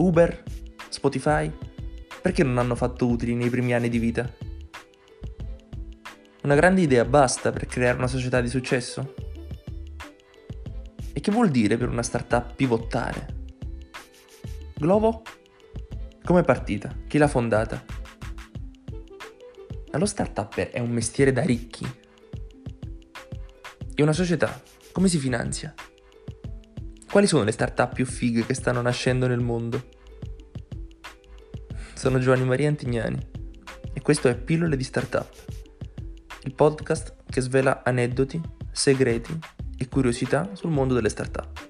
Uber? Spotify? Perché non hanno fatto utili nei primi anni di vita? Una grande idea basta per creare una società di successo? E che vuol dire per una startup pivottare? Glovo? Come è partita? Chi l'ha fondata? Ma lo startup è un mestiere da ricchi. E una società come si finanzia? Quali sono le startup più fighe che stanno nascendo nel mondo? Sono Giovanni Maria Antignani e questo è Pillole di Startup, il podcast che svela aneddoti, segreti e curiosità sul mondo delle startup.